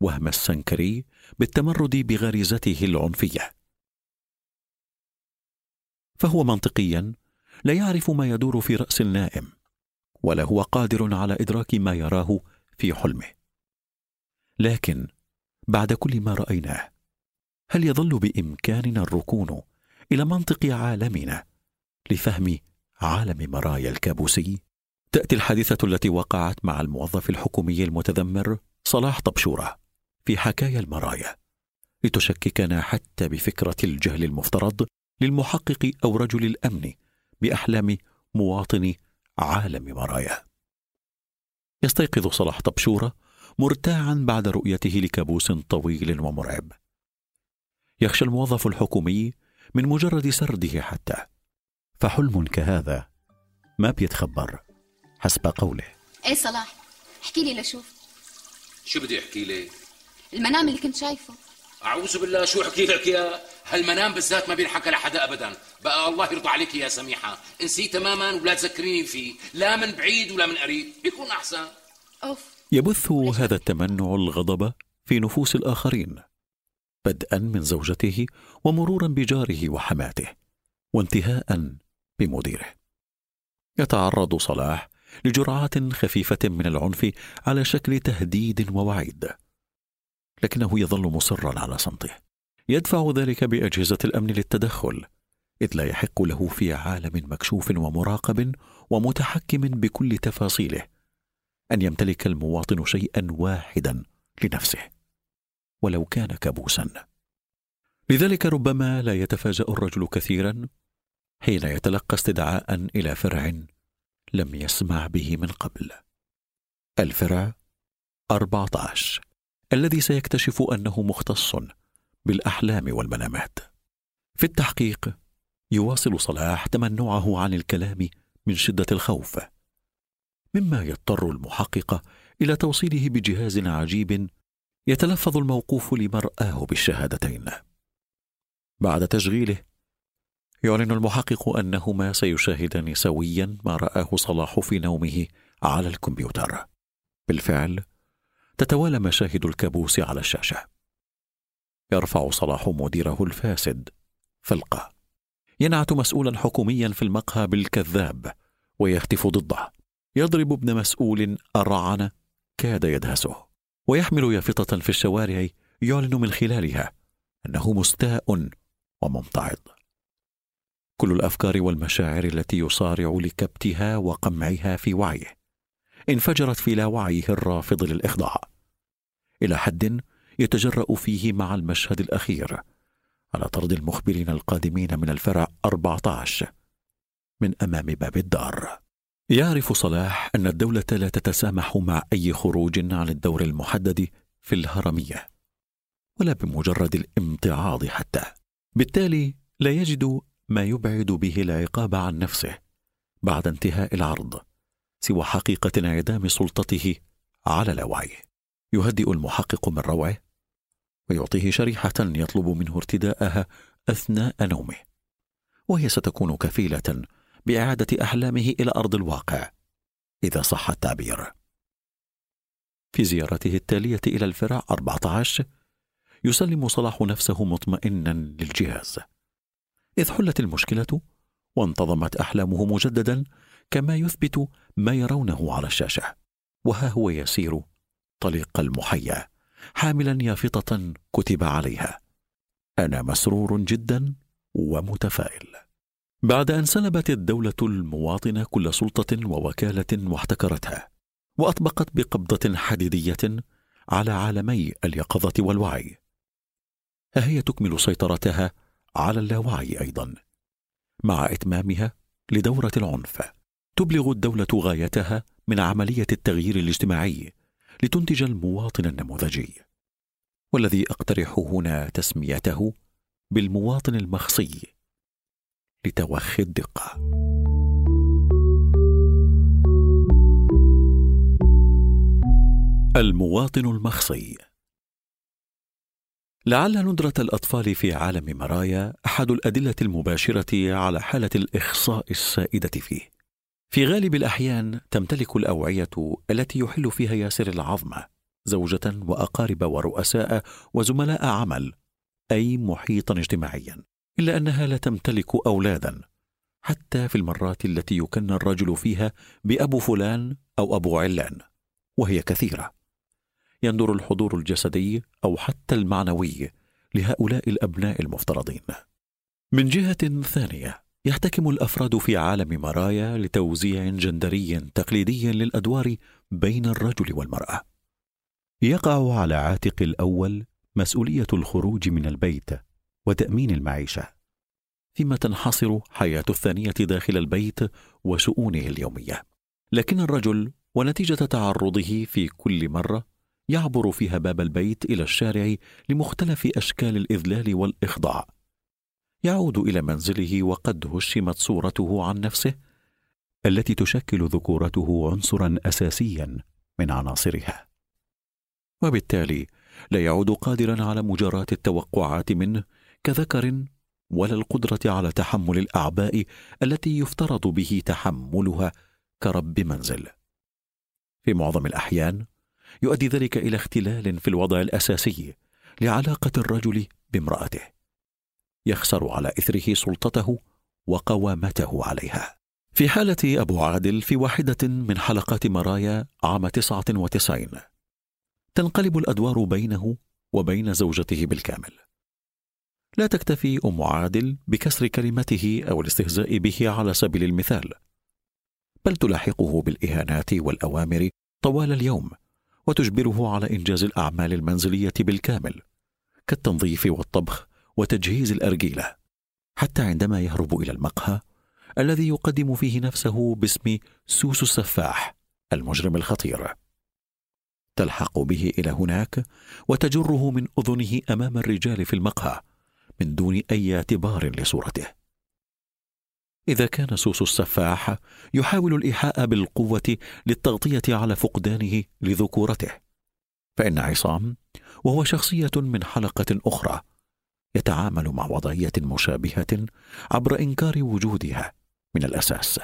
وهم السنكري بالتمرد بغريزته العنفية. فهو منطقيا لا يعرف ما يدور في رأس النائم ولا هو قادر على إدراك ما يراه في حلمه. لكن بعد كل ما رأيناه هل يظل بإمكاننا الركون إلى منطق عالمنا لفهم عالم مرايا الكابوسي؟ تأتي الحادثة التي وقعت مع الموظف الحكومي المتذمر صلاح طبشورة. في حكايا المرايا لتشككنا حتى بفكرة الجهل المفترض للمحقق أو رجل الأمن بأحلام مواطن عالم مرايا. يستيقظ صلاح طبشورة مرتاعا بعد رؤيته لكابوس طويل ومرعب. يخشى الموظف الحكومي من مجرد سرده حتى. فحلم كهذا ما بيتخبر حسب قوله. إيه صلاح احكي لي لشوف. شو بدي أحكي لك؟ المنام اللي كنت شايفه. أعوذ بالله شو احكي لك يا؟ هالمنام بالذات ما بينحكى لحدا ابدا. بقى الله يرضى عليك يا سميحة. انسيه تماما ولا تذكريني فيه. لا من بعيد ولا من قريب. بيكون أحسن. أوف. يبث هذا التمنع الغضب في نفوس الآخرين بدءا من زوجته ومرورا بجاره وحماته وانتهاء بمديره. يتعرض صلاح لجرعات خفيفة من العنف على شكل تهديد ووعيد. لكنه يظل مصرا على صمته. يدفع ذلك بأجهزة الأمن للتدخل إذ لا يحق له في عالم مكشوف ومراقب ومتحكم بكل تفاصيله أن يمتلك المواطن شيئا واحدا لنفسه ولو كان كابوسا. لذلك ربما لا يتفاجأ الرجل كثيرا حين يتلقى استدعاء إلى فرع لم يسمع به من قبل. الفرع 14 الذي سيكتشف أنه مختص بالأحلام والمنامات في التحقيق يواصل صلاح تمنعه عن الكلام من شدة الخوف مما يضطر المحقق إلى توصيله بجهاز عجيب يتلفظ الموقوف لمرآه بالشهادتين. بعد تشغيله يعلن المحقق أنهما سيشاهدان سويا ما رآه صلاح في نومه على الكمبيوتر. بالفعل تتوالى مشاهد الكابوس على الشاشة. يرفع صلاح مديره الفاسد فلقه ينعت مسؤولا حكوميا في المقهى بالكذاب ويهتف ضده. يضرب ابن مسؤول الرعنة كاد يدهسه. ويحمل يافطة في الشوارع يعلن من خلالها أنه مستاء وممتعض. كل الأفكار والمشاعر التي يصارع لكبتها وقمعها في وعيه انفجرت في لاوعيه الرافض للإخضاع. إلى حد يتجرأ فيه مع المشهد الأخير على طرد المخبرين القادمين من الفرع 14 من أمام باب الدار. يعرف صلاح أن الدولة لا تتسامح مع أي خروج عن الدور المحدد في الهرمية ولا بمجرد الامتعاض حتى. بالتالي لا يجد ما يبعد به العقاب عن نفسه بعد انتهاء العرض. سوى حقيقة انعدام سلطته على لاوعيه يهدئ المحقق من روعه ويعطيه شريحة يطلب منه ارتداءها أثناء نومه. وهي ستكون كفيلة بإعادة أحلامه إلى أرض الواقع إذا صح التعبير. في زيارته التالية إلى الفرع 14 يسلم صلاح نفسه مطمئنا للجهاز. إذ حلت المشكلة وانتظمت أحلامه مجددا كما يثبت ما يرونه على الشاشة. وها هو يسير طليق المحيا حاملا يافطة كتب عليها. أنا مسرور جدا ومتفائل. بعد أن سلبت الدولة المواطن كل سلطة ووكالة واحتكرتها وأطبقت بقبضة حديدية على عالمي اليقظة والوعي. ها هي تكمل سيطرتها على اللاوعي أيضا مع إتمامها لدورة العنف. تبلغ الدولة غايتها من عملية التغيير الاجتماعي لتنتج المواطن النموذجي. والذي أقترح هنا تسميته بالمواطن المخصي لتوخي الدقة. المواطن المخصي. لعل ندرة الأطفال في عالم مرايا أحد الأدلة المباشرة على حالة الإخصاء السائدة فيه. في غالب الأحيان تمتلك الأوعية التي يحل فيها ياسر العظم زوجة وأقارب ورؤساء وزملاء عمل أي محيطا اجتماعيا إلا أنها لا تمتلك أولادا. حتى في المرات التي يكن الرجل فيها بأبو فلان أو أبو علان وهي كثيرة. يندر الحضور الجسدي أو حتى المعنوي لهؤلاء الأبناء المفترضين. من جهة ثانية يحتكم الأفراد في عالم مرايا لتوزيع جندري تقليدي للأدوار بين الرجل والمرأة. يقع على عاتق الأول مسؤولية الخروج من البيت وتأمين المعيشة. فيما تنحصر حياة الثانية داخل البيت وشؤونه اليومية. لكن الرجل ونتيجة تعرضه في كل مرة يعبر فيها باب البيت إلى الشارع لمختلف أشكال الإذلال والإخضاع. يعود إلى منزله وقد هشمت صورته عن نفسه التي تشكل ذكورته عنصرا اساسيا من عناصرها. وبالتالي لا يعود قادرا على مجاراه التوقعات منه كذكر ولا القدرة على تحمل الأعباء التي يفترض به تحملها كرب منزل. في معظم الأحيان يؤدي ذلك إلى اختلال في الوضع الأساسي لعلاقة الرجل بامرأته. يخسر على إثره سلطته وقوامته عليها. في حالة أبو عادل في واحدة من حلقات مرايا عام 99 تنقلب الأدوار بينه وبين زوجته بالكامل. لا تكتفي أم عادل بكسر كلمته أو الاستهزاء به على سبيل المثال بل تلاحقه بالإهانات والأوامر طوال اليوم وتجبره على إنجاز الأعمال المنزلية بالكامل كالتنظيف والطبخ وتجهيز الأرجيلة. حتى عندما يهرب إلى المقهى الذي يقدم فيه نفسه باسم سوسو السفاح المجرم الخطير. تلحق به إلى هناك وتجره من أذنه أمام الرجال في المقهى من دون أي اعتبار لصورته. إذا كان سوسو السفاح يحاول الإيحاء بالقوة للتغطية على فقدانه لذكورته فإن عصام وهو شخصية من حلقة أخرى يتعامل مع وضعية مشابهة عبر إنكار وجودها من الأساس.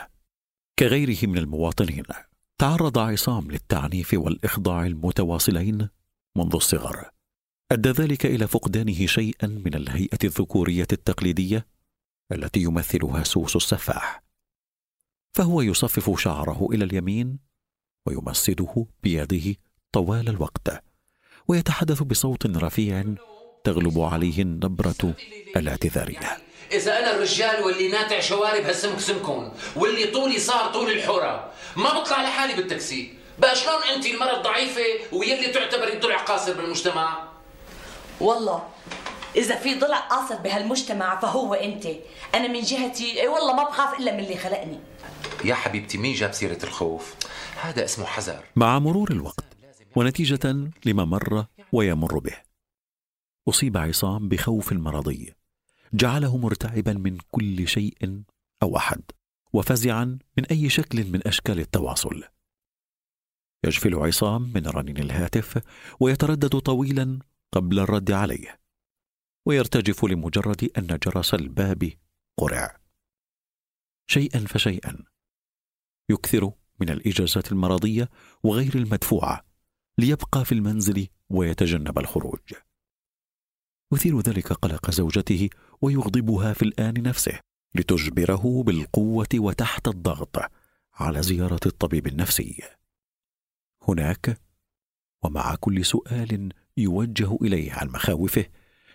كغيره من المواطنين تعرض عصام للتعنيف والإخضاع المتواصلين منذ الصغر. أدى ذلك إلى فقدانه شيئا من الهيئة الذكورية التقليدية التي يمثلها سوس السفاح. فهو يصفف شعره إلى اليمين ويمسده بيده طوال الوقت ويتحدث بصوت رفيع تغلب عليه النبره الاعتذارية. إذا أنا الرجال واللي ناتع شوارب هالسمك سمكم واللي طولي صار طول الحورة. ما بطلع لحالي بالتاكسي. بقى شلون أنت المرأة الضعيفة ويلي تعتبر الضلع قاصر بالمجتمع؟ والله إذا في ضلع قاصر بهالمجتمع فهو أنت. أنا من جهتي إيه والله ما بخاف إلا من اللي خلقني. يا حبيبتي مين جاب سيرة الخوف؟ هذا اسمه حذر. مع مرور الوقت ونتيجة لما مر ويمر به. أصيب عصام بخوف مرضي. جعله مرتعبا من كل شيء أو أحد وفزعا من أي شكل من أشكال التواصل. يجفل عصام من رنين الهاتف ويتردد طويلا قبل الرد عليه. ويرتجف لمجرد أن جرس الباب قرع. شيئا فشيئا. يكثر من الإجازات المرضية وغير المدفوعة ليبقى في المنزل ويتجنب الخروج. يثير ذلك قلق زوجته ويغضبها في الآن نفسه لتجبره بالقوة وتحت الضغط على زيارة الطبيب النفسي. هناك ومع كل سؤال يوجه إليه عن مخاوفه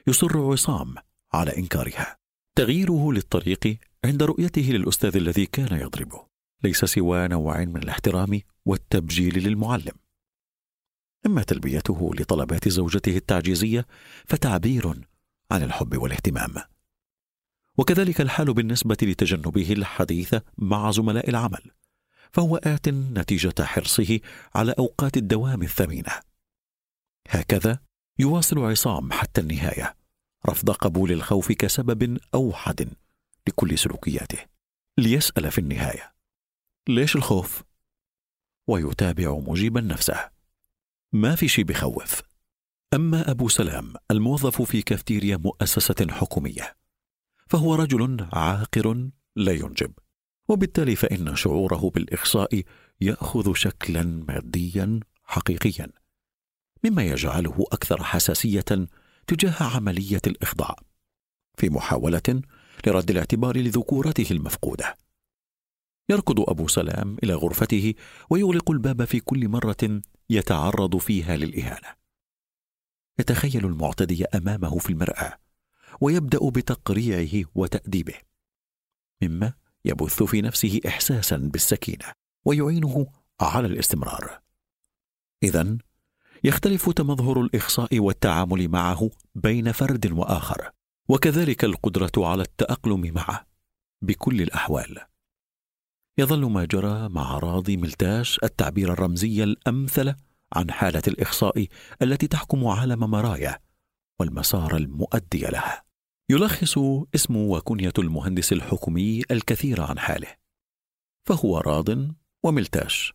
يصر عصام على إنكارها. تغييره للطريق عند رؤيته للأستاذ الذي كان يضربه ليس سوى نوع من الاحترام والتبجيل للمعلم. أما تلبيته لطلبات زوجته التعجيزية فتعبير عن الحب والاهتمام. وكذلك الحال بالنسبة لتجنبه الحديث مع زملاء العمل فهو آت نتيجة حرصه على أوقات الدوام الثمينة. هكذا يواصل عصام حتى النهاية رفض قبول الخوف كسبب أوحد لكل سلوكياته. ليسأل في النهاية ليش الخوف؟ ويتابع مجيبا نفسه. ما في شي بخوف. أما أبو سلام الموظف في كافتيريا مؤسسة حكومية فهو رجل عاقر لا ينجب وبالتالي فإن شعوره بالإخصاء يأخذ شكلا ماديا حقيقيا مما يجعله أكثر حساسية تجاه عملية الإخضاع في محاولة لرد الاعتبار لذكورته المفقودة. يركض أبو سلام إلى غرفته ويغلق الباب في كل مرة يتعرض فيها للإهانة. يتخيل المعتدي أمامه في المرآة ويبدأ بتقريعه وتأديبه. مما يبث في نفسه إحساسا بالسكينة ويعينه على الاستمرار. إذا يختلف تمظهر الإخصاء والتعامل معه بين فرد وآخر وكذلك القدرة على التأقلم معه بكل الأحوال. يظل ما جرى مع راضي ملتاش التعبير الرمزي الأمثل عن حالة الإخصاء التي تحكم عالم مرايا والمسار المؤدي لها. يلخص اسم وكنية المهندس الحكومي الكثير عن حاله. فهو راض وملتاش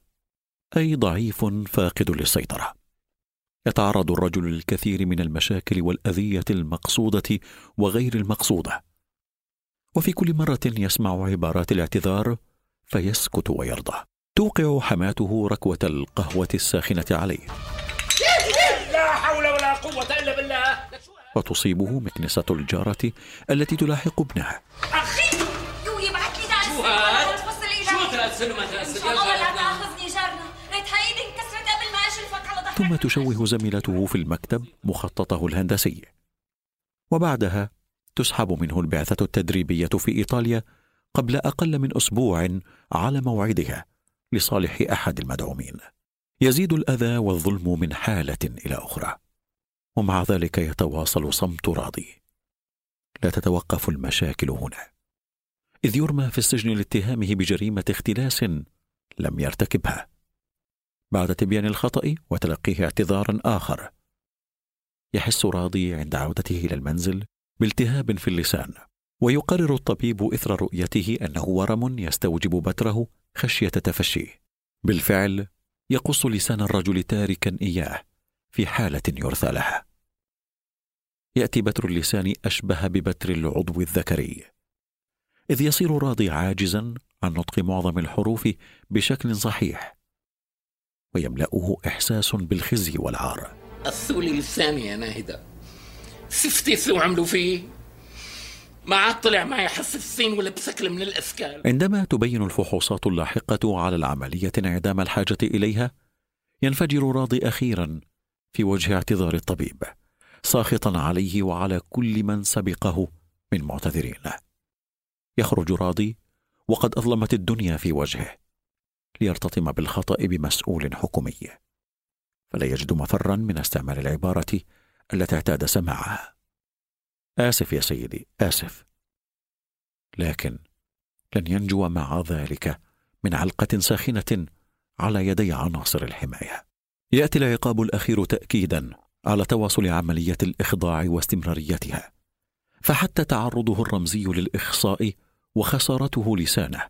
أي ضعيف فاقد للسيطرة. يتعرض الرجل للكثير من المشاكل والأذية المقصودة وغير المقصودة. وفي كل مرة يسمع عبارات الاعتذار فيسكت ويرضى. توقع حماته ركوة القهوة الساخنة عليه. لا حول ولا قوة إلا بالله. وتصيبه مكنسة الجارة التي تلاحق ابنها. أخي! يبعث لي ثم تشوه زميلته في المكتب مخططه الهندسي. وبعدها تسحب منه البعثة التدريبية في إيطاليا قبل أقل من أسبوع على موعدها لصالح أحد المدعومين. يزيد الأذى والظلم من حالة إلى أخرى. ومع ذلك يتواصل صمت راضي. لا تتوقف المشاكل هنا. إذ يرمى في السجن لاتهامه بجريمة اختلاس لم يرتكبها. بعد تبيان الخطأ وتلقيه اعتذارا آخر. يحس راضي عند عودته إلى المنزل بالتهاب في اللسان. ويقرر الطبيب إثر رؤيته أنه ورم يستوجب بتره خشية تفشيه. بالفعل يقص لسان الرجل تاركا إياه في حالة يرثى لها. يأتي بتر اللسان أشبه ببتر العضو الذكري. إذ يصير راضي عاجزا عن نطق معظم الحروف بشكل صحيح. ويملأه إحساس بالخزي والعار. الثولي الثاني يا ناهدة. شفتي شو عملوا فيه. ما عاد طلع معي حرف السين ولا بشكل من الأشكال. عندما تبين الفحوصات اللاحقة على العملية انعدام الحاجة إليها ينفجر راضي أخيرا في وجه اعتذار الطبيب ساخطا عليه وعلى كل من سبقه من معتذرين. يخرج راضي وقد أظلمت الدنيا في وجهه ليرتطم بالخطأ بمسؤول حكومي. فلا يجد مفرا من استعمال العبارة التي اعتاد سماعها. آسف يا سيدي آسف. لكن لن ينجو مع ذلك من علقة ساخنة على يدي عناصر الحماية. يأتي العقاب الأخير تأكيدا على تواصل عملية الإخضاع واستمراريتها. فحتى تعرضه الرمزي للإخصاء وخسارته لسانه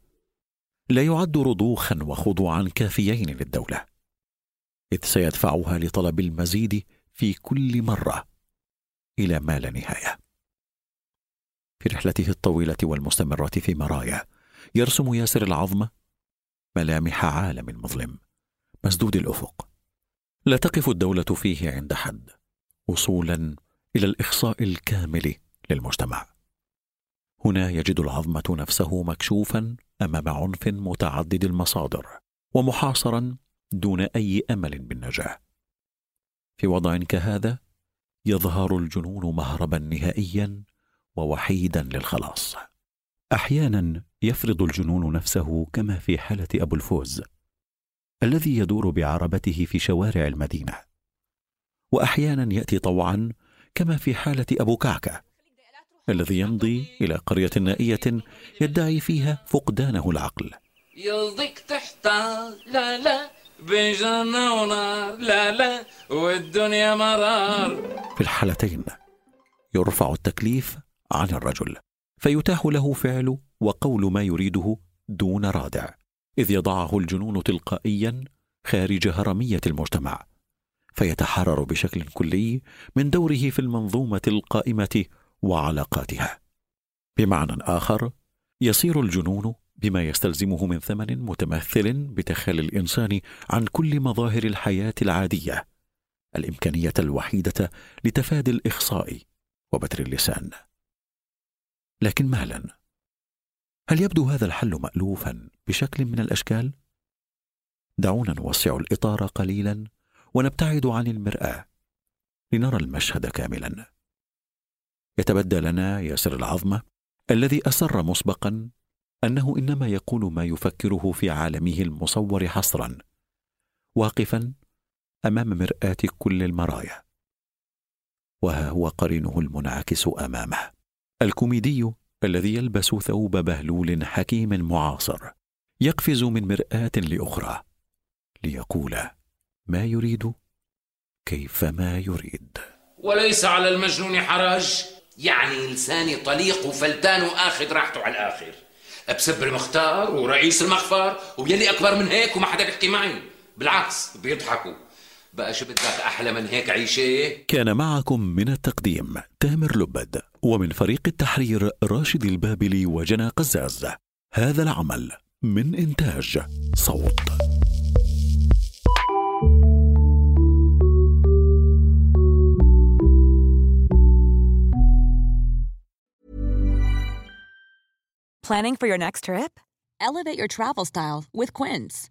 لا يعد رضوخا وخضوعا كافيين للدولة. إذ سيدفعها لطلب المزيد في كل مرة إلى ما لا نهاية. في رحلته الطويلة والمستمرة في مرايا. يرسم ياسر العظمة ملامح عالم مظلم مسدود الأفق. لا تقف الدولة فيه عند حد وصولا إلى الإخصاء الكامل للمجتمع. هنا يجد العظمة نفسه مكشوفا أمام عنف متعدد المصادر ومحاصرا دون أي أمل بالنجاة. في وضع كهذا يظهر الجنون مهربا نهائيا ووحيدا للخلاص. أحيانا يفرض الجنون نفسه كما في حالة أبو الفوز الذي يدور بعربته في شوارع المدينة. وأحيانا يأتي طوعا كما في حالة أبو كعكة الذي يمضي إلى قرية نائية يدعي فيها فقدانه العقل. يلضيك تحت لا لا بين جنة ونار لا لا والدنيا مرار. في الحالتين يرفع التكليف عن الرجل فيتاح له فعل وقول ما يريده دون رادع إذ يضعه الجنون تلقائيا خارج هرمية المجتمع فيتحرر بشكل كلي من دوره في المنظومة القائمة وعلاقاتها. بمعنى آخر يصير الجنون بما يستلزمه من ثمن متمثل بتخلي الإنسان عن كل مظاهر الحياة العادية الإمكانية الوحيدة لتفادي الإخصاء وبتر اللسان. لكن مهلا هل يبدو هذا الحل مالوفا بشكل من الأشكال؟ دعونا نوسع الإطار قليلا ونبتعد عن المرآة لنرى المشهد كاملا. يتبدى لنا ياسر العظمه الذي أسر مسبقا أنه إنما يقول ما يفكره في عالمه المصور حصرا واقفا أمام مرآة كل المرايا. وها هو قرينه المنعكس أمامه. الكوميدي الذي يلبس ثوب بهلول حكيم معاصر يقفز من مرآة لأخرى ليقول ما يريد؟ كيفما يريد؟ وليس على المجنون حرج؟ يعني لساني طليق وفلتان وآخذ راحته على الآخر. بسب المختار ورئيس المخفر ويلي أكبر من هيك وما حدا بيحكي معي. بالعكس بيضحكوا. بقى شو بدك أحلى من هيك عيشة كان معكم من التقديم تامر لبد ومن فريق التحرير راشد البابلي وجنى قزاز هذا العمل من إنتاج صوت Planning for your next trip? Elevate your travel style with Quince.